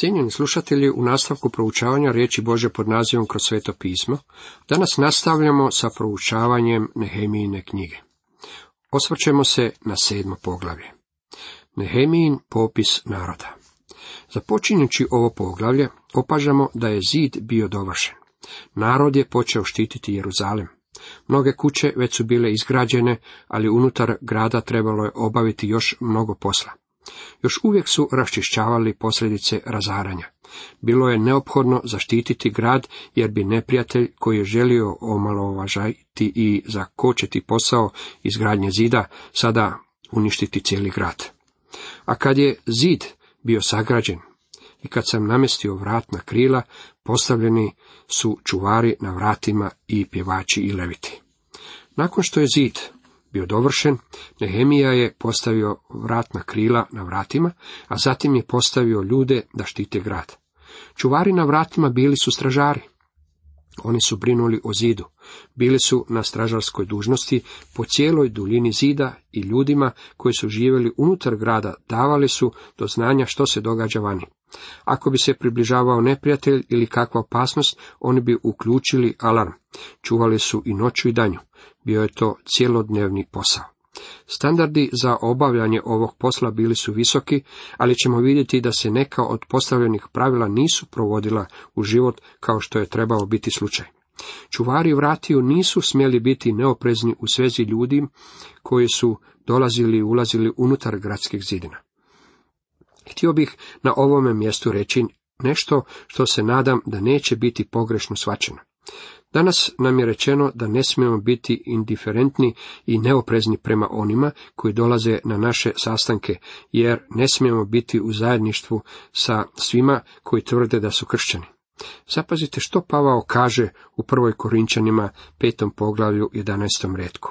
Cijenjeni slušatelji, u nastavku proučavanja riječi Bože pod nazivom kroz sveto pismo, danas nastavljamo sa proučavanjem Nehemijine knjige. Osvrćemo se na sedmo poglavlje. Nehemijin popis naroda. Započinjući ovo poglavlje, opažamo da je zid bio dovršen. Narod je počeo štititi Jeruzalem. Mnoge kuće već su bile izgrađene, ali unutar grada trebalo je obaviti još mnogo posla. Još uvijek su raščišćavali posljedice razaranja. Bilo je neophodno zaštititi grad, jer bi neprijatelj koji je želio omalovažati i zakočiti posao izgradnje zida, sada uništiti cijeli grad. A kad je zid bio sagrađen i kad sam namestio vrat na krila, postavljeni su čuvari na vratima i pjevači i leviti. Nakon što je zid bio dovršen, Nehemija je postavio vratna krila na vratima, a zatim je postavio ljude da štite grad. Čuvari na vratima bili su stražari. Oni su brinuli o zidu. Bili su na stražarskoj dužnosti po cijeloj duljini zida i ljudima koji su živjeli unutar grada davali su do znanja što se događa vani. Ako bi se približavao neprijatelj ili kakva opasnost, oni bi uključili alarm. Čuvali su i noću i danju. Bio je to cjelodnevni posao. Standardi za obavljanje ovog posla bili su visoki, ali ćemo vidjeti da se neka od postavljenih pravila nisu provodila u život kao što je trebao biti slučaj. Čuvari vratiju nisu smjeli biti neoprezni u svezi ljudi koji su dolazili i ulazili unutar gradskih zidina. Htio bih na ovome mjestu reći nešto što se nadam da neće biti pogrešno svačeno. Danas nam je rečeno da ne smijemo biti indiferentni i neoprezni prema onima koji dolaze na naše sastanke, jer ne smijemo biti u zajedništvu sa svima koji tvrde da su kršćani. Zapazite što Pavao kaže u prvoj Korinčanima petom poglavlju 11. redku.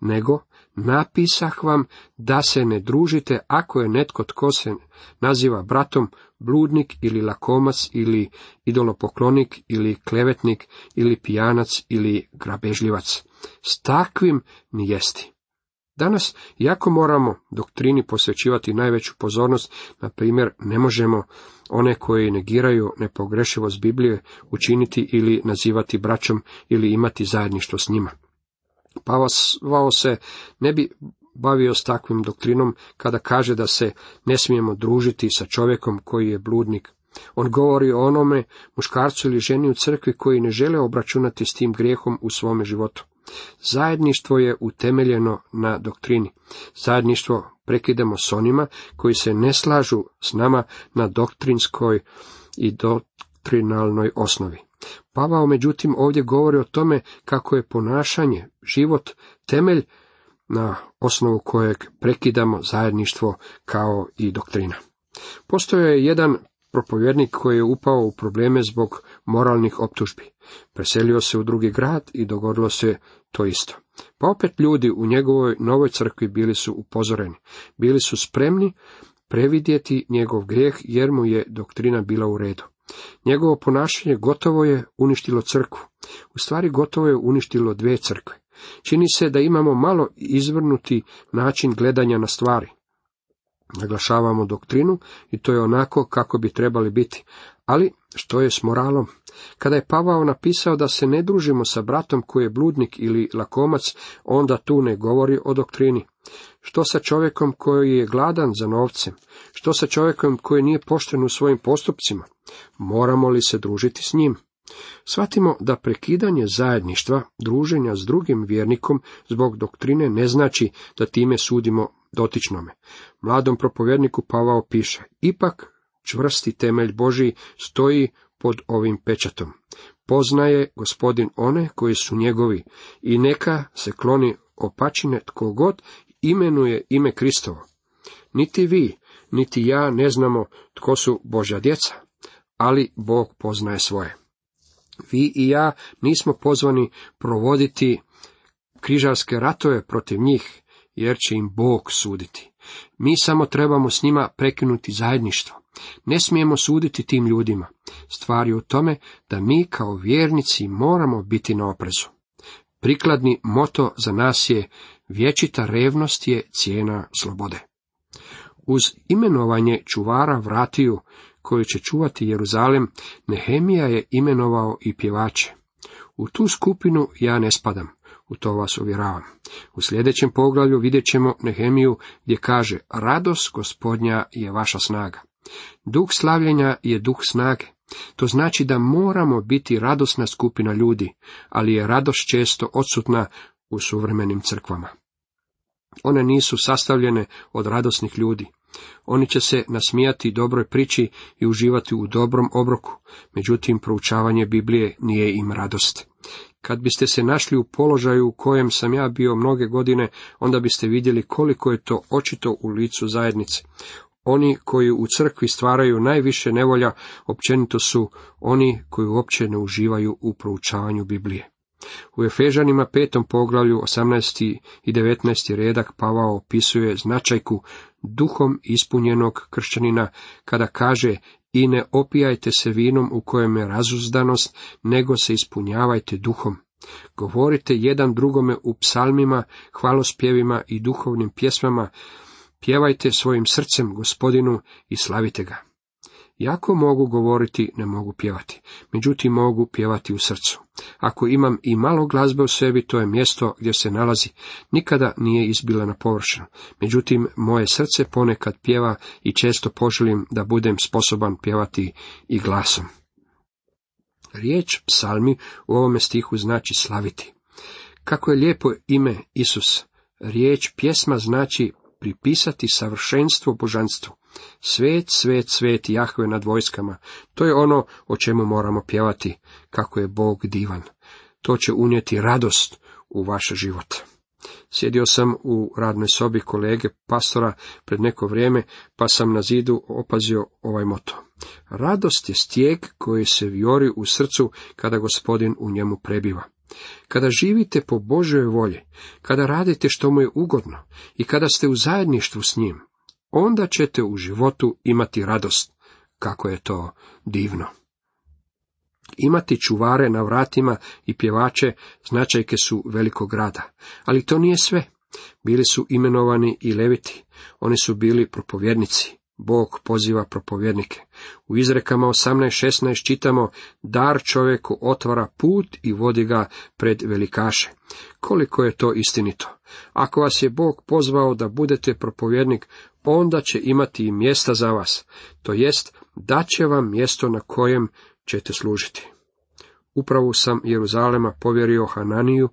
Nego, napisah vam da se ne družite ako je netko tko se naziva bratom bludnik ili lakomac ili idolopoklonik ili klevetnik ili pijanac ili grabežljivac. S takvim ni jesti. Danas, jako moramo doktrini posvećivati najveću pozornost, na primjer, ne možemo one koji negiraju nepogrešivost Biblije učiniti ili nazivati braćom ili imati zajedništvo s njima. Pavao se ne bi bavio s takvim doktrinom kada kaže da se ne smijemo družiti sa čovjekom koji je bludnik. On govori o onome muškarcu ili ženi u crkvi koji ne žele obračunati s tim grijehom u svome životu. Zajedništvo je utemeljeno na doktrini. Zajedništvo prekidamo s onima koji se ne slažu s nama na doktrinskoj i doktrinalnoj osnovi. Pavao međutim ovdje govori o tome kako je ponašanje, život, temelj na osnovu kojeg prekidamo zajedništvo kao i doktrina. Postoje je jedan propovjednik koji je upao u probleme zbog moralnih optužbi. Preselio se u drugi grad i dogodilo se to isto. Pa opet ljudi u njegovoj novoj crkvi bili su upozoreni. Bili su spremni previdjeti njegov grijeh jer mu je doktrina bila u redu. Njegovo ponašanje gotovo je uništilo crkvu. U stvari gotovo je uništilo dvije crkve. Čini se da imamo malo izvrnuti način gledanja na stvari. Naglašavamo doktrinu i to je onako kako bi trebali biti. Ali što je s moralom? Kada je Pavao napisao da se ne družimo sa bratom koji je bludnik ili lakomac, onda tu ne govori o doktrini. Što sa čovjekom koji je gladan za novcem? Što sa čovjekom koji nije pošten u svojim postupcima? Moramo li se družiti s njim? Shvatimo da prekidanje zajedništva, druženja s drugim vjernikom zbog doktrine ne znači da time sudimo dotičnome. Mladom propovjedniku Pavao piše, ipak čvrsti temelj Božiji stoji pod ovim pečatom. Poznaje gospodin one koji su njegovi i neka se kloni opačine tko god imenuje ime Kristovo. Niti vi, niti ja ne znamo tko su Božja djeca, ali Bog poznaje svoje. Vi i ja nismo pozvani provoditi križarske ratove protiv njih, jer će im Bog suditi. Mi samo trebamo s njima prekinuti zajedništvo. Ne smijemo suditi tim ljudima. Stvar je u tome da mi kao vjernici moramo biti na oprezu. Prikladni moto za nas je vječita revnost je cijena slobode. Uz imenovanje čuvara vratiju koji će čuvati Jeruzalem, Nehemija je imenovao i pjevače. U tu skupinu ja ne spadam, u to vas uvjeravam. U sljedećem poglavlju vidjet ćemo Nehemiju gdje kaže, radost gospodnja je vaša snaga. Duh slavljenja je duh snage. To znači da moramo biti radosna skupina ljudi, ali je radost često odsutna u suvremenim crkvama. One nisu sastavljene od radosnih ljudi. Oni će se nasmijati dobroj priči i uživati u dobrom obroku, međutim proučavanje Biblije nije im radost. Kad biste se našli u položaju u kojem sam ja bio mnoge godine, onda biste vidjeli koliko je to očito u licu zajednice. Oni koji u crkvi stvaraju najviše nevolja, općenito su oni koji uopće ne uživaju u proučavanju Biblije. U Efežanima petom poglavlju 18. i 19. redak Pavao opisuje značajku duhom ispunjenog kršćanina kada kaže i ne opijajte se vinom u kojem je razuzdanost, nego se ispunjavajte duhom. Govorite jedan drugome u psalmima, hvalospjevima i duhovnim pjesmama, pjevajte svojim srcem gospodinu i slavite ga. Jako mogu govoriti, ne mogu pjevati, međutim mogu pjevati u srcu. Ako imam i malo glazbe u sebi, to je mjesto gdje se nalazi, nikada nije izbila na površinu. Međutim, moje srce ponekad pjeva i često poželim da budem sposoban pjevati i glasom. Riječ psalmi u ovome stihu znači slaviti. Kako je lijepo ime Isus, riječ pjesma znači pripisati savršenstvo božanstvu. Svet, svet, svet Jahve nad vojskama. To je ono o čemu moramo pjevati, kako je Bog divan. To će unijeti radost u vaš život. Sjedio sam u radnoj sobi kolege pastora pred neko vrijeme, pa sam na zidu opazio ovaj moto. Radost je stijeg koji se vjori u srcu kada gospodin u njemu prebiva. Kada živite po Božoj volji, kada radite što mu je ugodno i kada ste u zajedništvu s njim, onda ćete u životu imati radost. Kako je to divno. Imati čuvare na vratima i pjevače značajke su velikog grada, ali to nije sve. Bili su imenovani i leviti, oni su bili propovjednici. Bog poziva propovjednike. U izrekama 18.16 čitamo, dar čovjeku otvara put i vodi ga pred velikaše. Koliko je to istinito? Ako vas je Bog pozvao da budete propovjednik, onda će imati i mjesta za vas, to jest će vam mjesto na kojem ćete služiti. Upravo sam Jeruzalema povjerio Hananiju,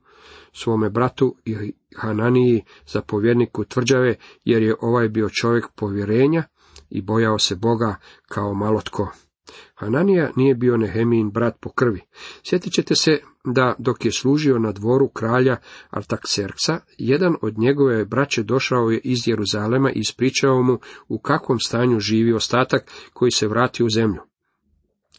svome bratu i Hananiji zapovjedniku tvrđave, jer je ovaj bio čovjek povjerenja i bojao se Boga kao malo tko. Hananija nije bio Nehemijin brat po krvi. Sjetit ćete se da dok je služio na dvoru kralja Artakserksa, jedan od njegove braće došao je iz Jeruzalema i ispričao mu u kakvom stanju živi ostatak koji se vrati u zemlju.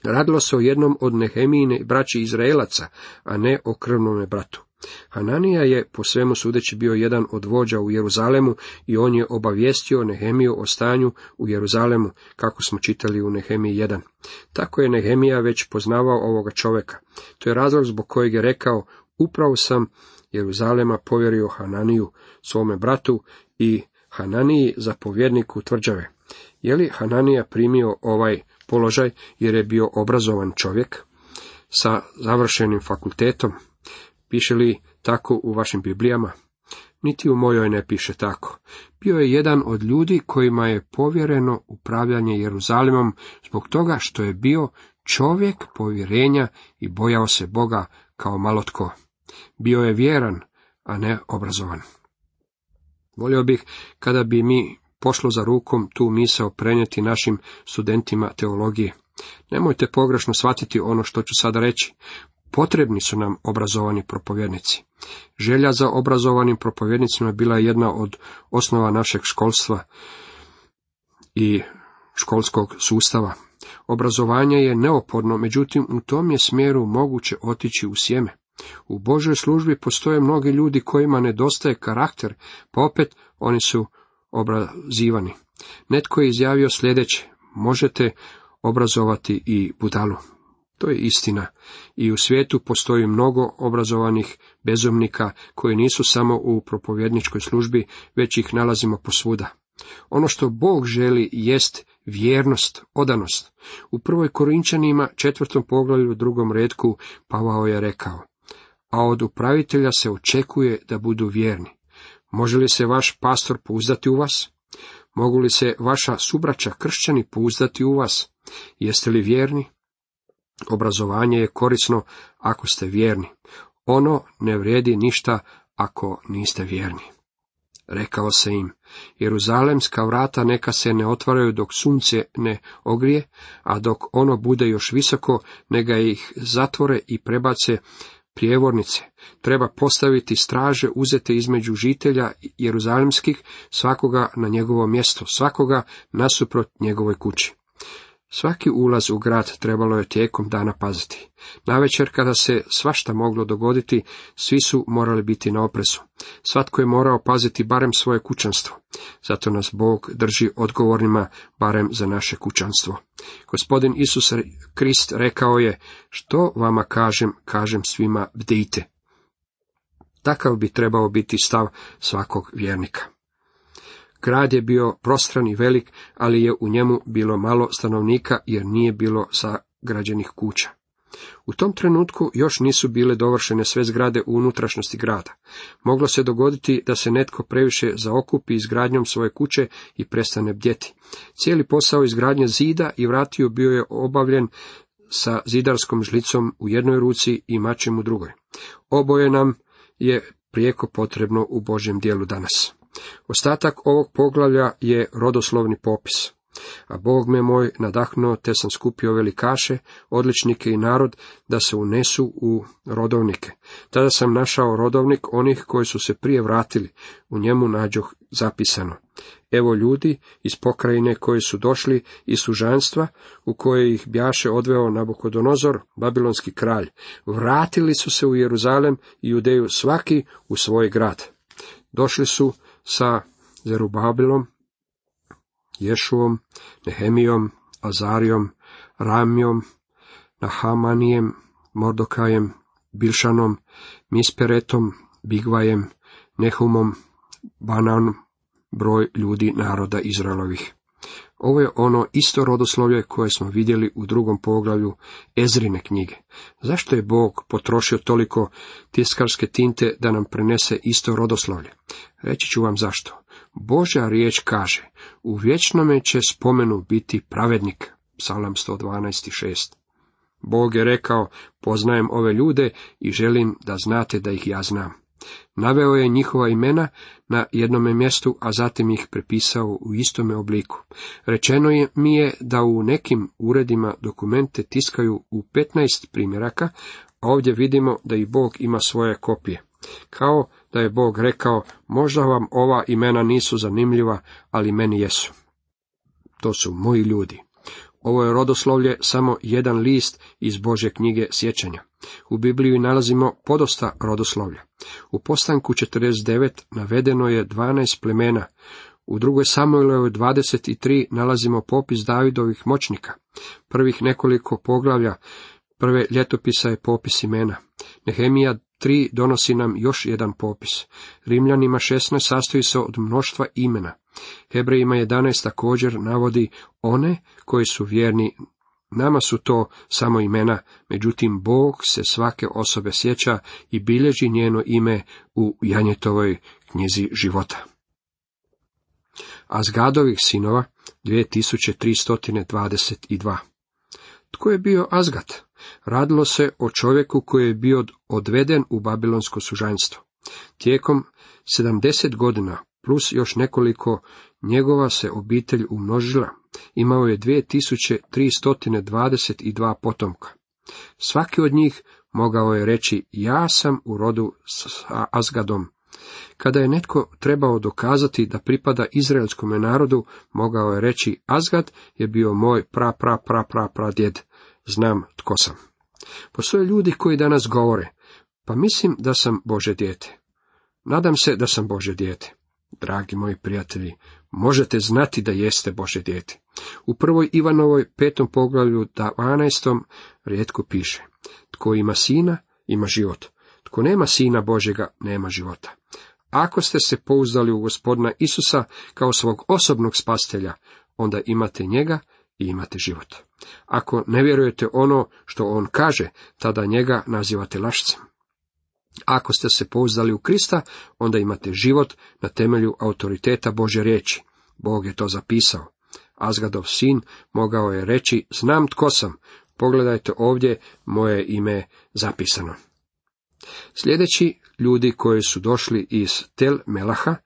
Radilo se o jednom od Nehemijine braći Izraelaca, a ne o krvnome bratu. Hananija je po svemu sudeći bio jedan od vođa u Jeruzalemu i on je obavijestio Nehemiju o stanju u Jeruzalemu, kako smo čitali u Nehemiji 1. Tako je Nehemija već poznavao ovoga čovjeka. To je razlog zbog kojeg je rekao, upravo sam Jeruzalema povjerio Hananiju, svome bratu i Hananiji zapovjedniku tvrđave. Je li Hananija primio ovaj položaj jer je bio obrazovan čovjek sa završenim fakultetom? Piše li tako u vašim Biblijama? Niti u mojoj ne piše tako. Bio je jedan od ljudi kojima je povjereno upravljanje Jeruzalimom zbog toga što je bio čovjek povjerenja i bojao se Boga kao malo tko. Bio je vjeran, a ne obrazovan. Volio bih kada bi mi pošlo za rukom tu misao prenijeti našim studentima teologije. Nemojte pogrešno shvatiti ono što ću sada reći. Potrebni su nam obrazovani propovjednici. Želja za obrazovanim propovjednicima bila je jedna od osnova našeg školstva i školskog sustava. Obrazovanje je neophodno, međutim u tom je smjeru moguće otići u sjeme. U Božoj službi postoje mnogi ljudi kojima nedostaje karakter, pa opet oni su obrazivani. Netko je izjavio sljedeće, možete obrazovati i budalu. To je istina. I u svijetu postoji mnogo obrazovanih bezumnika koji nisu samo u propovjedničkoj službi, već ih nalazimo posvuda. Ono što Bog želi jest vjernost, odanost. U prvoj Korinčanima, četvrtom poglavlju, drugom redku, Pavao je rekao, a od upravitelja se očekuje da budu vjerni. Može li se vaš pastor pouzdati u vas? Mogu li se vaša subraća kršćani pouzdati u vas? Jeste li vjerni? Obrazovanje je korisno ako ste vjerni. Ono ne vrijedi ništa ako niste vjerni. Rekao se im, Jeruzalemska vrata neka se ne otvaraju dok sunce ne ogrije, a dok ono bude još visoko, neka ih zatvore i prebace prijevornice. Treba postaviti straže uzete između žitelja jeruzalemskih, svakoga na njegovo mjesto, svakoga nasuprot njegovoj kući. Svaki ulaz u grad trebalo je tijekom dana paziti. Navečer kada se svašta moglo dogoditi, svi su morali biti na oprezu. Svatko je morao paziti barem svoje kućanstvo. Zato nas Bog drži odgovornima barem za naše kućanstvo. Gospodin Isus Krist rekao je, što vama kažem, kažem svima bdijte. Takav bi trebao biti stav svakog vjernika. Grad je bio prostran i velik, ali je u njemu bilo malo stanovnika jer nije bilo sagrađenih kuća. U tom trenutku još nisu bile dovršene sve zgrade u unutrašnjosti grada. Moglo se dogoditi da se netko previše zaokupi izgradnjom svoje kuće i prestane bdjeti. Cijeli posao izgradnje zida i vratio bio je obavljen sa zidarskom žlicom u jednoj ruci i mačem u drugoj. Oboje nam je prijeko potrebno u Božjem dijelu danas. Ostatak ovog poglavlja je rodoslovni popis. A Bog me moj nadahnuo, te sam skupio velikaše, odličnike i narod, da se unesu u rodovnike. Tada sam našao rodovnik onih koji su se prije vratili, u njemu nađoh zapisano. Evo ljudi iz pokrajine koji su došli iz sužanstva, u koje ih bjaše odveo Nabukodonozor, babilonski kralj. Vratili su se u Jeruzalem i Judeju svaki u svoj grad. Došli su sa Zerubabilom, Ješuom, Nehemijom, Azarijom, Ramijom, Nahamanijem, Mordokajem, Bilšanom, Misperetom, Bigvajem, Nehumom, Bananom, broj ljudi naroda Izraelovih. Ovo je ono isto rodoslovlje koje smo vidjeli u drugom poglavlju Ezrine knjige. Zašto je Bog potrošio toliko tiskarske tinte da nam prenese isto rodoslovlje? Reći ću vam zašto. Božja riječ kaže, u vječnome će spomenu biti pravednik. Psalam 112.6. Bog je rekao, poznajem ove ljude i želim da znate da ih ja znam. Naveo je njihova imena na jednome mjestu, a zatim ih prepisao u istome obliku. Rečeno je mi je da u nekim uredima dokumente tiskaju u 15 primjeraka, a ovdje vidimo da i Bog ima svoje kopije. Kao da je Bog rekao, možda vam ova imena nisu zanimljiva, ali meni jesu. To su moji ljudi. Ovo je rodoslovlje samo jedan list iz Božje knjige sjećanja. U Bibliji nalazimo podosta rodoslovlja. U postanku 49 navedeno je 12 plemena. U drugoj Samuelovoj 23 nalazimo popis Davidovih moćnika. Prvih nekoliko poglavlja prve ljetopisa je popis imena. Nehemija 3 donosi nam još jedan popis. Rimljanima 16 sastoji se od mnoštva imena. Hebrejima 11 također navodi one koji su vjerni Nama su to samo imena, međutim Bog se svake osobe sjeća i bilježi njeno ime u Janjetovoj knjizi života. Azgadovih sinova 2322 Tko je bio Azgat? Radilo se o čovjeku koji je bio odveden u babilonsko sužanjstvo. Tijekom 70 godina plus još nekoliko njegova se obitelj umnožila, imao je 2322 potomka. Svaki od njih mogao je reći, ja sam u rodu sa Azgadom. Kada je netko trebao dokazati da pripada izraelskom narodu, mogao je reći, Azgad je bio moj pra pra pra pra pra djed, znam tko sam. Postoje ljudi koji danas govore, pa mislim da sam Bože dijete. Nadam se da sam Bože dijete. Dragi moji prijatelji, možete znati da jeste Bože dijete. U prvoj Ivanovoj petom poglavlju 12. rijetko piše, tko ima sina, ima život. Tko nema sina Božega, nema života. Ako ste se pouzdali u gospodina Isusa kao svog osobnog spastelja, onda imate njega i imate život. Ako ne vjerujete ono što on kaže, tada njega nazivate lašcem. Ako ste se pouzdali u Krista, onda imate život na temelju autoriteta Bože riječi. Bog je to zapisao. Azgadov sin mogao je reći, znam tko sam, pogledajte ovdje, moje ime zapisano. Sljedeći ljudi koji su došli iz Tel Melaha,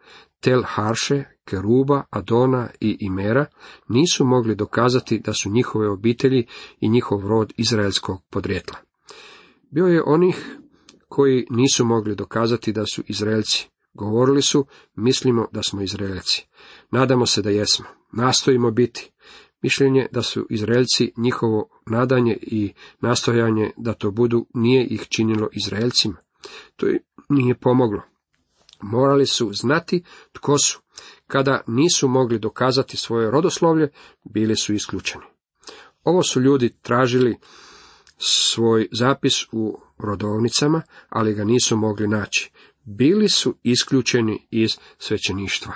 Tel Harše, Keruba, Adona i Imera nisu mogli dokazati da su njihove obitelji i njihov rod izraelskog podrijetla. Bio je onih koji nisu mogli dokazati da su Izraelci. Govorili su, mislimo da smo Izraelci. Nadamo se da jesmo. Nastojimo biti. Mišljenje da su Izraelci njihovo nadanje i nastojanje da to budu nije ih činilo Izraelcima. To nije pomoglo. Morali su znati tko su. Kada nisu mogli dokazati svoje rodoslovlje, bili su isključeni. Ovo su ljudi tražili svoj zapis u rodovnicama, ali ga nisu mogli naći. Bili su isključeni iz svećeništva.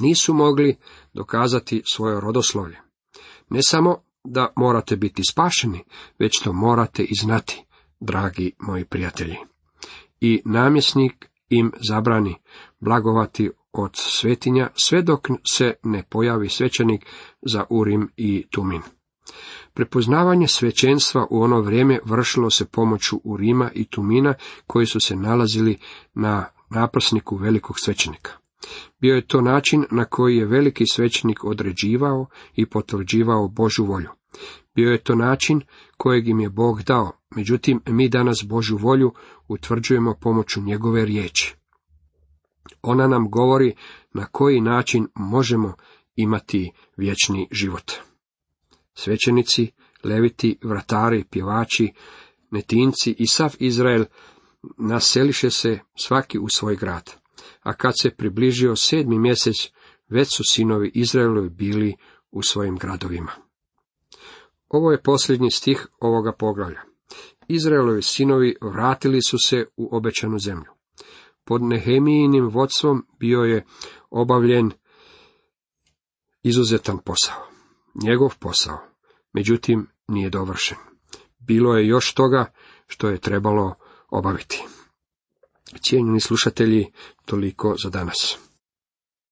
Nisu mogli dokazati svoje rodoslovlje. Ne samo da morate biti spašeni, već to morate i znati, dragi moji prijatelji. I namjesnik im zabrani blagovati od svetinja sve dok se ne pojavi svećenik za Urim i Tumin. Prepoznavanje svećenstva u ono vrijeme vršilo se pomoću Urima i Tumina koji su se nalazili na naprsniku velikog svećenika. Bio je to način na koji je veliki svećenik određivao i potvrđivao Božu volju. Bio je to način kojeg im je Bog dao, međutim mi danas Božu volju utvrđujemo pomoću njegove riječi. Ona nam govori na koji način možemo imati vječni život. Svećenici, leviti, vratari, pjevači, netinci i sav Izrael naseliše se svaki u svoj grad. A kad se približio sedmi mjesec, već su sinovi Izraelovi bili u svojim gradovima. Ovo je posljednji stih ovoga poglavlja. Izraelovi sinovi vratili su se u obećanu zemlju. Pod Nehemijinim vodstvom bio je obavljen izuzetan posao. Njegov posao, međutim, nije dovršen. Bilo je još toga što je trebalo obaviti. Cijenjeni slušatelji, toliko za danas.